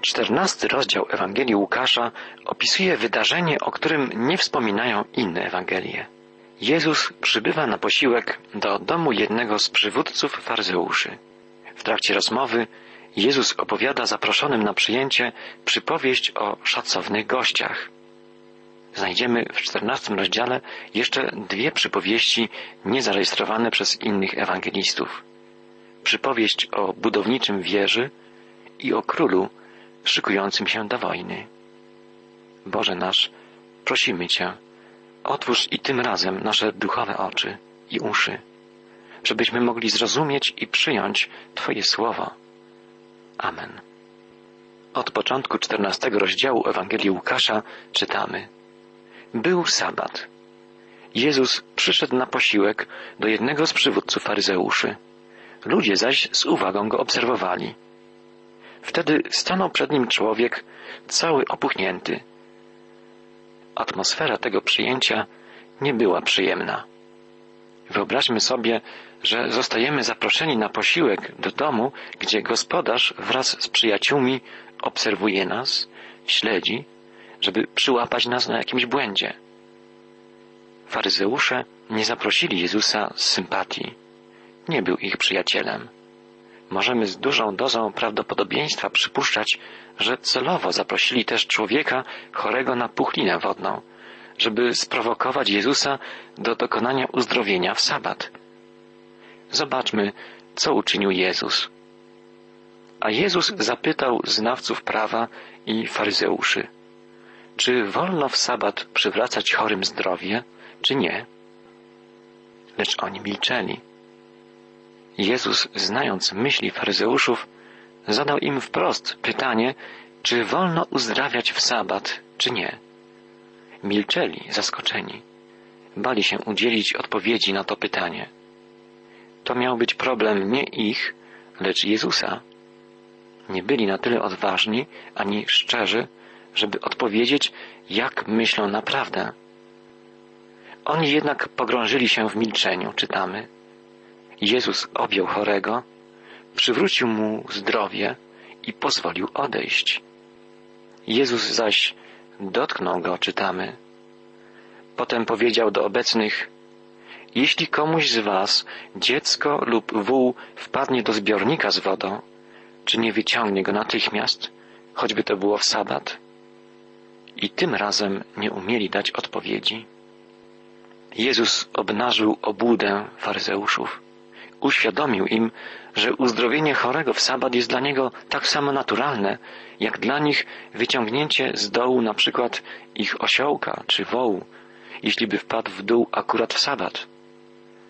Czternasty rozdział Ewangelii Łukasza opisuje wydarzenie, o którym nie wspominają inne Ewangelie. Jezus przybywa na posiłek do domu jednego z przywódców faryzeuszy. W trakcie rozmowy Jezus opowiada zaproszonym na przyjęcie przypowieść o szacownych gościach. Znajdziemy w czternastym rozdziale jeszcze dwie przypowieści niezarejestrowane przez innych ewangelistów. Przypowieść o budowniczym wieży i o królu szykującym się do wojny. Boże nasz, prosimy Cię, otwórz i tym razem nasze duchowe oczy i uszy, żebyśmy mogli zrozumieć i przyjąć Twoje słowo. Amen. Od początku czternastego rozdziału Ewangelii Łukasza czytamy. Był sabat. Jezus przyszedł na posiłek do jednego z przywódców faryzeuszy. Ludzie zaś z uwagą go obserwowali. Wtedy stanął przed nim człowiek, cały opuchnięty. Atmosfera tego przyjęcia nie była przyjemna. Wyobraźmy sobie, że zostajemy zaproszeni na posiłek do domu, gdzie gospodarz wraz z przyjaciółmi obserwuje nas, śledzi, żeby przyłapać nas na jakimś błędzie. Faryzeusze nie zaprosili Jezusa z sympatii. Nie był ich przyjacielem możemy z dużą dozą prawdopodobieństwa przypuszczać, że celowo zaprosili też człowieka chorego na puchlinę wodną, żeby sprowokować Jezusa do dokonania uzdrowienia w sabat. Zobaczmy, co uczynił Jezus. A Jezus zapytał znawców prawa i faryzeuszy, czy wolno w sabat przywracać chorym zdrowie, czy nie? Lecz oni milczeli. Jezus, znając myśli faryzeuszów, zadał im wprost pytanie, czy wolno uzdrawiać w sabat, czy nie. Milczeli, zaskoczeni. Bali się udzielić odpowiedzi na to pytanie. To miał być problem nie ich, lecz Jezusa. Nie byli na tyle odważni ani szczerzy, żeby odpowiedzieć, jak myślą naprawdę. Oni jednak pogrążyli się w milczeniu, czytamy. Jezus objął chorego, przywrócił mu zdrowie i pozwolił odejść. Jezus zaś dotknął go, czytamy. Potem powiedział do obecnych, jeśli komuś z was dziecko lub wół wpadnie do zbiornika z wodą, czy nie wyciągnie go natychmiast, choćby to było w sabat? I tym razem nie umieli dać odpowiedzi. Jezus obnażył obłudę faryzeuszów uświadomił im, że uzdrowienie chorego w sabat jest dla niego tak samo naturalne, jak dla nich wyciągnięcie z dołu na przykład ich osiołka czy wołu, jeśli by wpadł w dół akurat w sabat.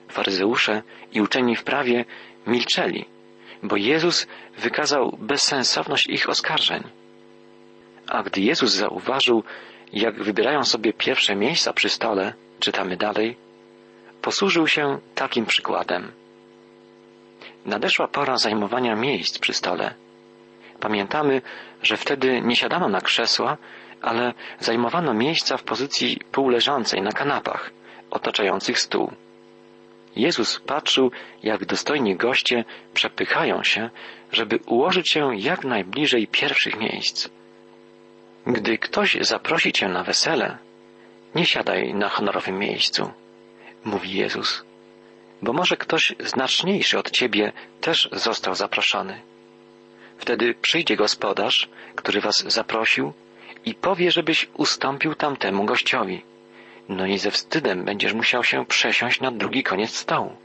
Faryzeusze i uczeni w prawie milczeli, bo Jezus wykazał bezsensowność ich oskarżeń. A gdy Jezus zauważył, jak wybierają sobie pierwsze miejsca przy stole, czytamy dalej, posłużył się takim przykładem. Nadeszła pora zajmowania miejsc przy stole. Pamiętamy, że wtedy nie siadano na krzesła, ale zajmowano miejsca w pozycji półleżącej na kanapach, otaczających stół. Jezus patrzył, jak dostojni goście przepychają się, żeby ułożyć się jak najbliżej pierwszych miejsc. Gdy ktoś zaprosi cię na wesele, nie siadaj na honorowym miejscu, mówi Jezus bo może ktoś znaczniejszy od ciebie też został zaproszony. Wtedy przyjdzie gospodarz, który was zaprosił i powie, żebyś ustąpił tamtemu gościowi. No i ze wstydem będziesz musiał się przesiąść na drugi koniec stołu.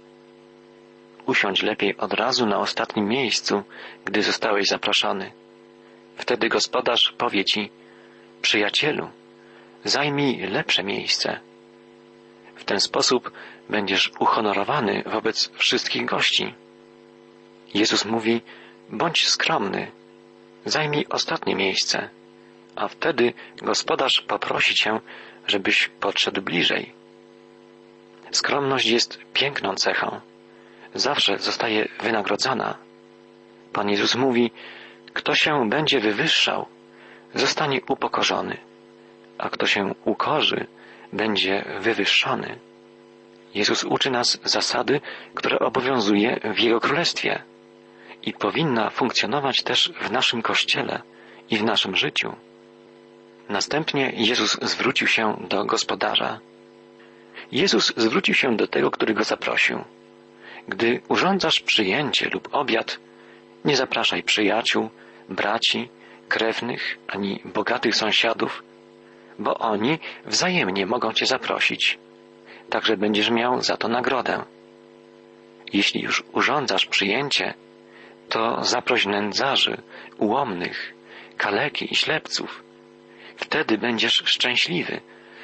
Usiądź lepiej od razu na ostatnim miejscu, gdy zostałeś zaproszony. Wtedy gospodarz powie ci, przyjacielu, zajmij lepsze miejsce. W ten sposób będziesz uhonorowany wobec wszystkich gości. Jezus mówi, bądź skromny, zajmij ostatnie miejsce, a wtedy gospodarz poprosi cię, żebyś podszedł bliżej. Skromność jest piękną cechą. Zawsze zostaje wynagrodzona. Pan Jezus mówi, kto się będzie wywyższał, zostanie upokorzony, a kto się ukorzy, będzie wywyższony. Jezus uczy nas zasady, które obowiązuje w Jego Królestwie i powinna funkcjonować też w naszym Kościele i w naszym życiu. Następnie Jezus zwrócił się do gospodarza. Jezus zwrócił się do tego, który go zaprosił. Gdy urządzasz przyjęcie lub obiad, nie zapraszaj przyjaciół, braci, krewnych ani bogatych sąsiadów, bo oni wzajemnie mogą cię zaprosić. Także będziesz miał za to nagrodę. Jeśli już urządzasz przyjęcie, to zaproś nędzarzy, ułomnych, kaleki i ślepców. Wtedy będziesz szczęśliwy,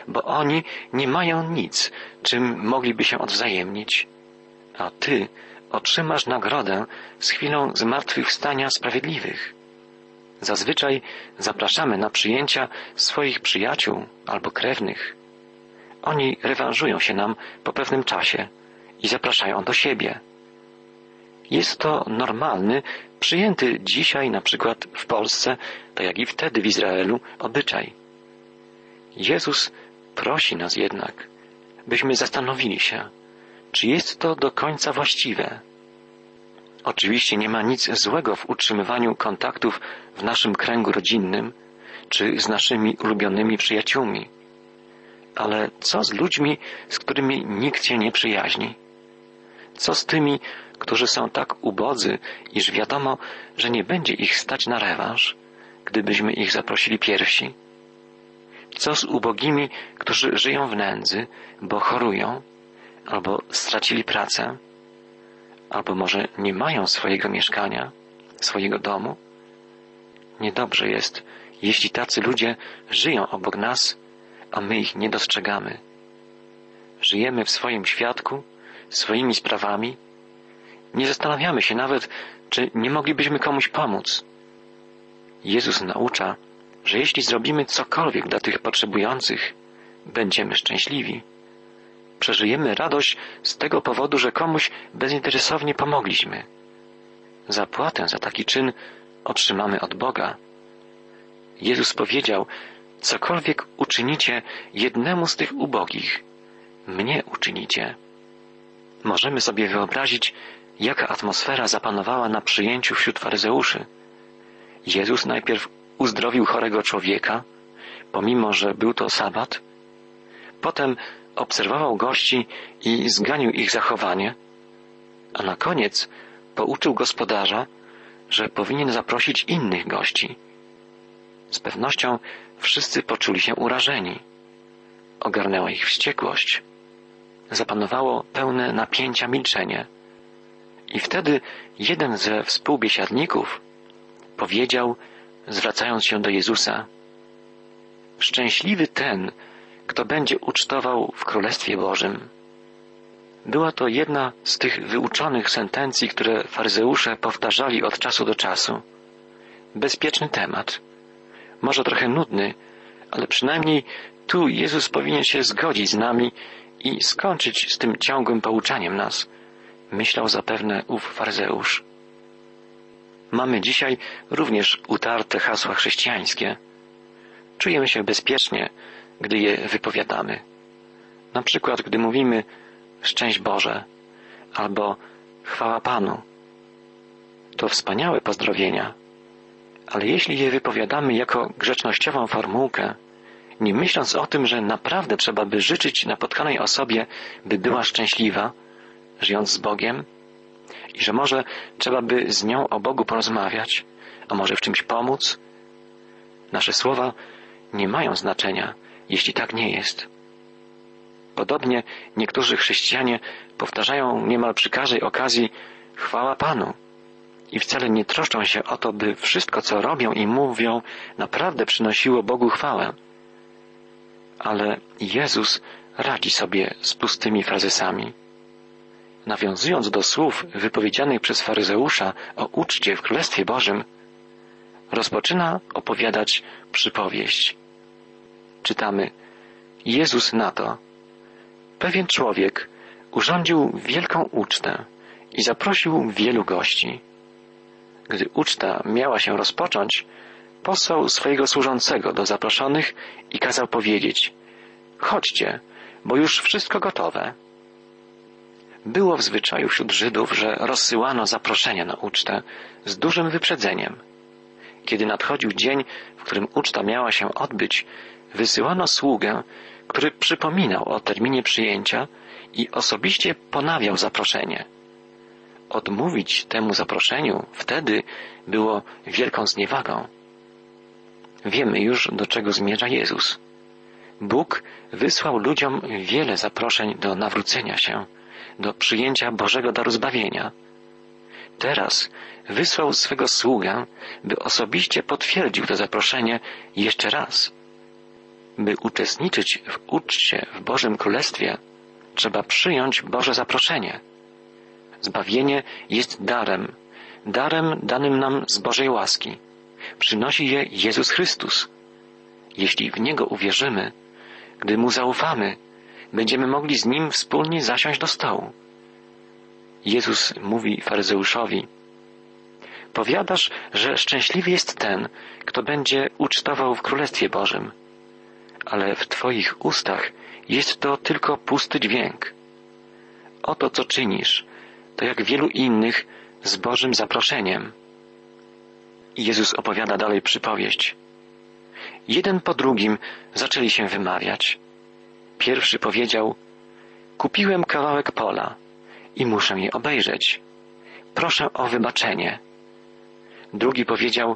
bo oni nie mają nic, czym mogliby się odwzajemnić, a ty otrzymasz nagrodę z chwilą zmartwychwstania sprawiedliwych. Zazwyczaj zapraszamy na przyjęcia swoich przyjaciół albo krewnych. Oni rewanżują się nam po pewnym czasie i zapraszają do siebie. Jest to normalny, przyjęty dzisiaj na przykład w Polsce, tak jak i wtedy w Izraelu, obyczaj. Jezus prosi nas jednak, byśmy zastanowili się, czy jest to do końca właściwe. Oczywiście nie ma nic złego w utrzymywaniu kontaktów w naszym kręgu rodzinnym czy z naszymi ulubionymi przyjaciółmi. Ale co z ludźmi, z którymi nikt się nie przyjaźni? Co z tymi, którzy są tak ubodzy, iż wiadomo, że nie będzie ich stać na rewanż, gdybyśmy ich zaprosili pierwsi? Co z ubogimi, którzy żyją w nędzy, bo chorują, albo stracili pracę, albo może nie mają swojego mieszkania, swojego domu? Niedobrze jest, jeśli tacy ludzie żyją obok nas, a my ich nie dostrzegamy. Żyjemy w swoim świadku, swoimi sprawami, nie zastanawiamy się nawet, czy nie moglibyśmy komuś pomóc. Jezus naucza, że jeśli zrobimy cokolwiek dla tych potrzebujących, będziemy szczęśliwi. Przeżyjemy radość z tego powodu, że komuś bezinteresownie pomogliśmy. Zapłatę za taki czyn otrzymamy od Boga. Jezus powiedział, cokolwiek uczynicie jednemu z tych ubogich, mnie uczynicie. Możemy sobie wyobrazić, jaka atmosfera zapanowała na przyjęciu wśród faryzeuszy. Jezus najpierw uzdrowił chorego człowieka, pomimo że był to sabat. Potem obserwował gości i zganił ich zachowanie, a na koniec pouczył gospodarza, że powinien zaprosić innych gości. Z pewnością wszyscy poczuli się urażeni. Ogarnęła ich wściekłość. Zapanowało pełne napięcia milczenie. I wtedy jeden ze współbiesiadników powiedział, zwracając się do Jezusa, Szczęśliwy ten, kto będzie ucztował w Królestwie Bożym. Była to jedna z tych wyuczonych sentencji, które faryzeusze powtarzali od czasu do czasu. Bezpieczny temat. Może trochę nudny, ale przynajmniej tu Jezus powinien się zgodzić z nami i skończyć z tym ciągłym pouczaniem nas myślał zapewne ów faryzeusz. Mamy dzisiaj również utarte hasła chrześcijańskie. Czujemy się bezpiecznie, gdy je wypowiadamy. Na przykład, gdy mówimy szczęść Boże albo chwała Panu. To wspaniałe pozdrowienia, ale jeśli je wypowiadamy jako grzecznościową formułkę, nie myśląc o tym, że naprawdę trzeba by życzyć napotkanej osobie, by była szczęśliwa, żyjąc z Bogiem i że może trzeba by z nią o Bogu porozmawiać, a może w czymś pomóc? Nasze słowa nie mają znaczenia, jeśli tak nie jest. Podobnie niektórzy chrześcijanie powtarzają niemal przy każdej okazji chwała Panu i wcale nie troszczą się o to, by wszystko, co robią i mówią, naprawdę przynosiło Bogu chwałę. Ale Jezus radzi sobie z pustymi frazesami. Nawiązując do słów wypowiedzianych przez faryzeusza o uczcie w Królestwie Bożym, rozpoczyna opowiadać przypowieść. Czytamy Jezus na to. Pewien człowiek urządził wielką ucztę i zaprosił wielu gości. Gdy uczta miała się rozpocząć, posłał swojego służącego do zaproszonych i kazał powiedzieć Chodźcie, bo już wszystko gotowe. Było w zwyczaju wśród Żydów, że rozsyłano zaproszenia na ucztę z dużym wyprzedzeniem. Kiedy nadchodził dzień, w którym uczta miała się odbyć, wysyłano sługę, który przypominał o terminie przyjęcia i osobiście ponawiał zaproszenie. Odmówić temu zaproszeniu wtedy było wielką zniewagą. Wiemy już, do czego zmierza Jezus. Bóg wysłał ludziom wiele zaproszeń do nawrócenia się, do przyjęcia Bożego daru zbawienia. Teraz wysłał swego sługę, by osobiście potwierdził to zaproszenie jeszcze raz. By uczestniczyć w uczcie w Bożym Królestwie, trzeba przyjąć Boże zaproszenie. Zbawienie jest darem, darem danym nam z Bożej łaski. Przynosi je Jezus Chrystus. Jeśli w Niego uwierzymy, gdy Mu zaufamy, będziemy mogli z Nim wspólnie zasiąść do stołu. Jezus mówi faryzeuszowi, powiadasz, że szczęśliwy jest ten, kto będzie ucztował w Królestwie Bożym, ale w Twoich ustach jest to tylko pusty dźwięk. Oto co czynisz, to jak wielu innych z Bożym zaproszeniem. Jezus opowiada dalej przypowieść. Jeden po drugim zaczęli się wymawiać. Pierwszy powiedział, kupiłem kawałek pola i muszę je obejrzeć. Proszę o wybaczenie. Drugi powiedział,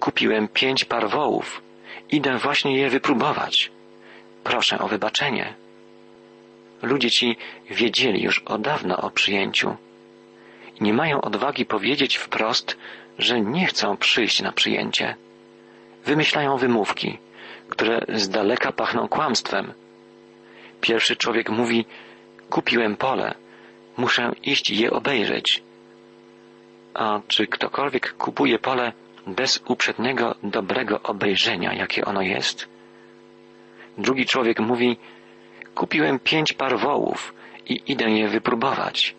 kupiłem pięć par wołów, idę właśnie je wypróbować. Proszę o wybaczenie. Ludzie ci wiedzieli już od dawna o przyjęciu. Nie mają odwagi powiedzieć wprost, że nie chcą przyjść na przyjęcie. Wymyślają wymówki, które z daleka pachną kłamstwem. Pierwszy człowiek mówi, kupiłem pole, muszę iść je obejrzeć. A czy ktokolwiek kupuje pole bez uprzedniego dobrego obejrzenia, jakie ono jest? Drugi człowiek mówi, kupiłem pięć par wołów i idę je wypróbować.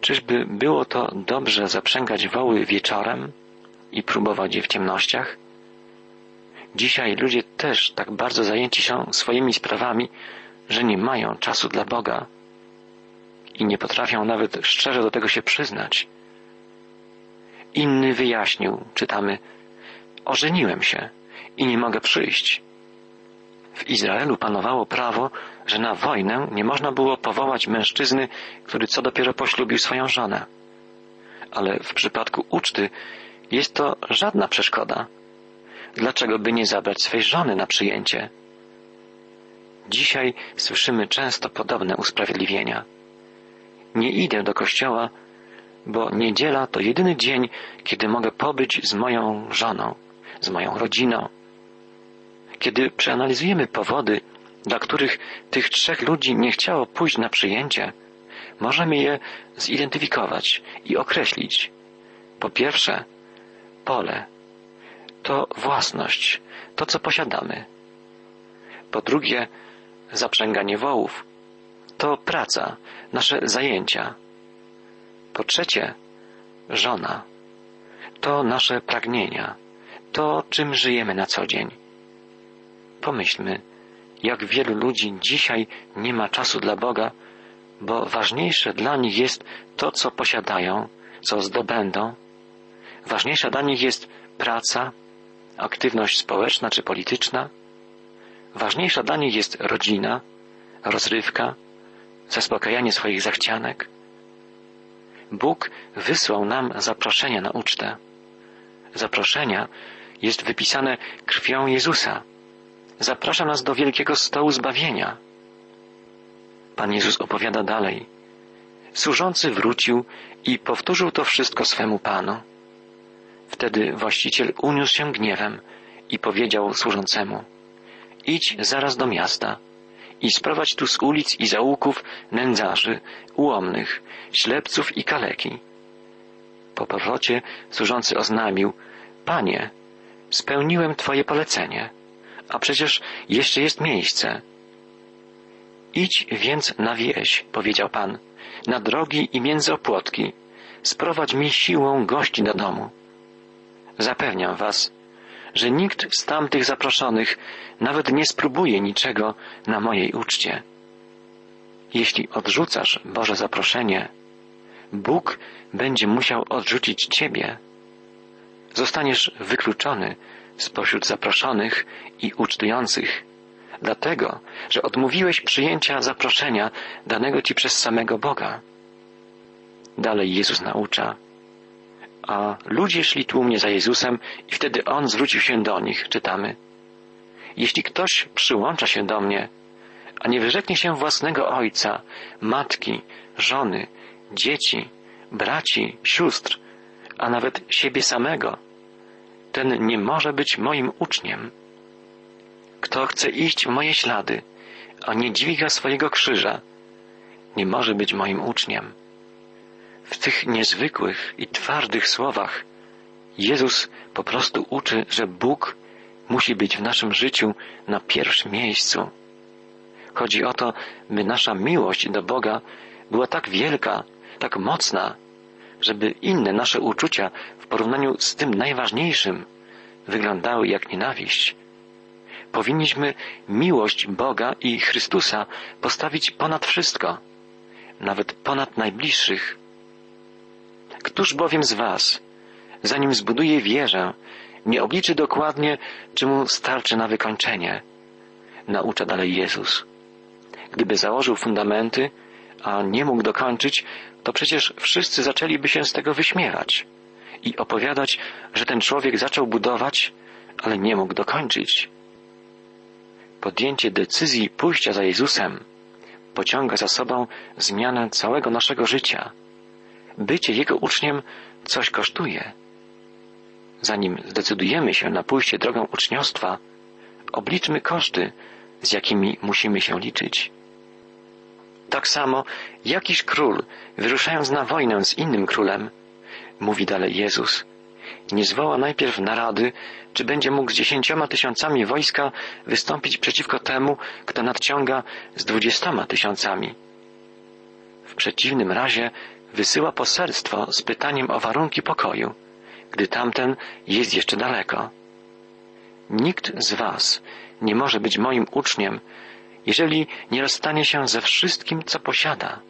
Czyżby było to dobrze zaprzęgać woły wieczorem i próbować je w ciemnościach? Dzisiaj ludzie też tak bardzo zajęci są swoimi sprawami, że nie mają czasu dla Boga i nie potrafią nawet szczerze do tego się przyznać. Inny wyjaśnił, czytamy, ożeniłem się i nie mogę przyjść. W Izraelu panowało prawo, że na wojnę nie można było powołać mężczyzny, który co dopiero poślubił swoją żonę. Ale w przypadku uczty jest to żadna przeszkoda. Dlaczego by nie zabrać swej żony na przyjęcie? Dzisiaj słyszymy często podobne usprawiedliwienia. Nie idę do kościoła, bo niedziela to jedyny dzień, kiedy mogę pobyć z moją żoną, z moją rodziną. Kiedy przeanalizujemy powody, dla których tych trzech ludzi nie chciało pójść na przyjęcie, możemy je zidentyfikować i określić. Po pierwsze, pole to własność, to co posiadamy. Po drugie, zaprzęganie wołów to praca, nasze zajęcia. Po trzecie, żona to nasze pragnienia, to czym żyjemy na co dzień. Pomyślmy, jak wielu ludzi dzisiaj nie ma czasu dla Boga, bo ważniejsze dla nich jest to, co posiadają, co zdobędą. Ważniejsza dla nich jest praca, aktywność społeczna czy polityczna. Ważniejsza dla nich jest rodzina, rozrywka, zaspokajanie swoich zachcianek. Bóg wysłał nam zaproszenia na ucztę. Zaproszenia jest wypisane krwią Jezusa. Zaprasza nas do wielkiego stołu zbawienia. Pan Jezus opowiada dalej. Służący wrócił i powtórzył to wszystko swemu Panu. Wtedy właściciel uniósł się gniewem i powiedział służącemu: Idź zaraz do miasta i sprowadź tu z ulic i zaułków nędzarzy, ułomnych, ślepców i kaleki. Po powrocie służący oznamił: Panie, spełniłem Twoje polecenie, a przecież jeszcze jest miejsce. Idź więc na wieś, powiedział Pan, na drogi i między opłotki. Sprowadź mi siłą gości do domu. Zapewniam was, że nikt z tamtych zaproszonych nawet nie spróbuje niczego na mojej uczcie. Jeśli odrzucasz Boże zaproszenie, Bóg będzie musiał odrzucić Ciebie. zostaniesz wykluczony spośród zaproszonych i ucztujących, dlatego, że odmówiłeś przyjęcia zaproszenia danego ci przez samego Boga. Dalej Jezus naucza, a ludzie szli tłumnie za Jezusem i wtedy On zwrócił się do nich, czytamy. Jeśli ktoś przyłącza się do mnie, a nie wyrzeknie się własnego ojca, matki, żony, dzieci, braci, sióstr, a nawet siebie samego, ten nie może być moim uczniem. Kto chce iść w moje ślady, a nie dźwiga swojego krzyża, nie może być moim uczniem. W tych niezwykłych i twardych słowach Jezus po prostu uczy, że Bóg musi być w naszym życiu na pierwszym miejscu. Chodzi o to, by nasza miłość do Boga była tak wielka, tak mocna, żeby inne nasze uczucia w porównaniu z tym najważniejszym wyglądały jak nienawiść. Powinniśmy miłość Boga i Chrystusa postawić ponad wszystko, nawet ponad najbliższych. Któż bowiem z Was, zanim zbuduje wieżę, nie obliczy dokładnie, czy mu starczy na wykończenie? Naucza dalej Jezus. Gdyby założył fundamenty, a nie mógł dokończyć, to przecież wszyscy zaczęliby się z tego wyśmiewać i opowiadać, że ten człowiek zaczął budować, ale nie mógł dokończyć. Podjęcie decyzji pójścia za Jezusem pociąga za sobą zmianę całego naszego życia. Bycie Jego uczniem coś kosztuje. Zanim zdecydujemy się na pójście drogą uczniostwa, obliczmy koszty, z jakimi musimy się liczyć. Tak samo jakiś król, wyruszając na wojnę z innym królem, mówi dalej Jezus, nie zwoła najpierw narady, czy będzie mógł z dziesięcioma tysiącami wojska wystąpić przeciwko temu, kto nadciąga z dwudziestoma tysiącami. W przeciwnym razie wysyła poselstwo z pytaniem o warunki pokoju, gdy tamten jest jeszcze daleko. Nikt z Was nie może być moim uczniem, jeżeli nie rozstanie się ze wszystkim, co posiada.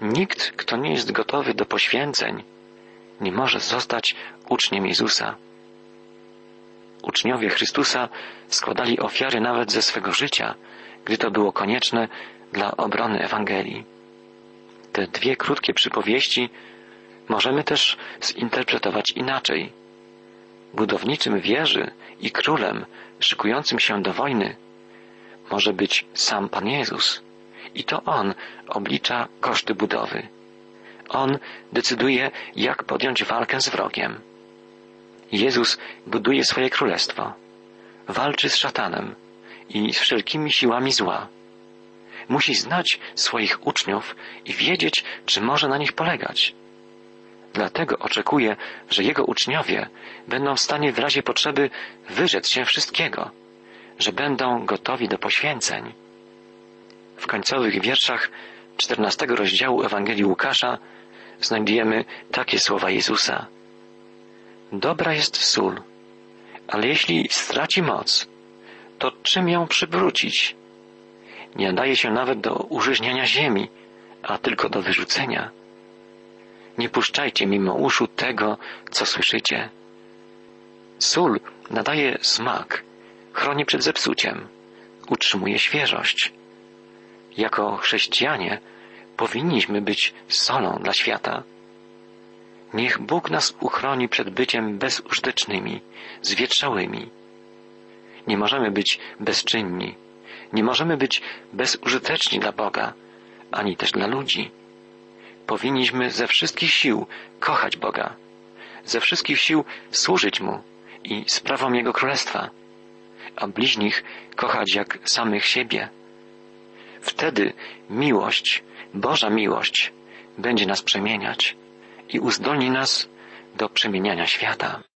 Nikt, kto nie jest gotowy do poświęceń, nie może zostać uczniem Jezusa. Uczniowie Chrystusa składali ofiary nawet ze swego życia, gdy to było konieczne dla obrony Ewangelii. Te dwie krótkie przypowieści możemy też zinterpretować inaczej. Budowniczym wieży i królem szykującym się do wojny może być sam Pan Jezus. I to On oblicza koszty budowy. On decyduje, jak podjąć walkę z wrogiem. Jezus buduje swoje królestwo. Walczy z szatanem i z wszelkimi siłami zła. Musi znać swoich uczniów i wiedzieć, czy może na nich polegać. Dlatego oczekuje, że jego uczniowie będą w stanie w razie potrzeby wyrzec się wszystkiego, że będą gotowi do poświęceń. W końcowych wierszach czternastego rozdziału Ewangelii Łukasza znajdujemy takie słowa Jezusa. Dobra jest sól, ale jeśli straci moc, to czym ją przywrócić? Nie nadaje się nawet do użyźniania ziemi, a tylko do wyrzucenia. Nie puszczajcie mimo uszu tego, co słyszycie. Sól nadaje smak, chroni przed zepsuciem, utrzymuje świeżość. Jako chrześcijanie powinniśmy być solą dla świata. Niech Bóg nas uchroni przed byciem bezużytecznymi, zwietrzałymi. Nie możemy być bezczynni, nie możemy być bezużyteczni dla Boga, ani też dla ludzi. Powinniśmy ze wszystkich sił kochać Boga, ze wszystkich sił służyć Mu i sprawom Jego Królestwa, a bliźnich kochać jak samych siebie. Wtedy miłość, Boża miłość, będzie nas przemieniać i uzdolni nas do przemieniania świata.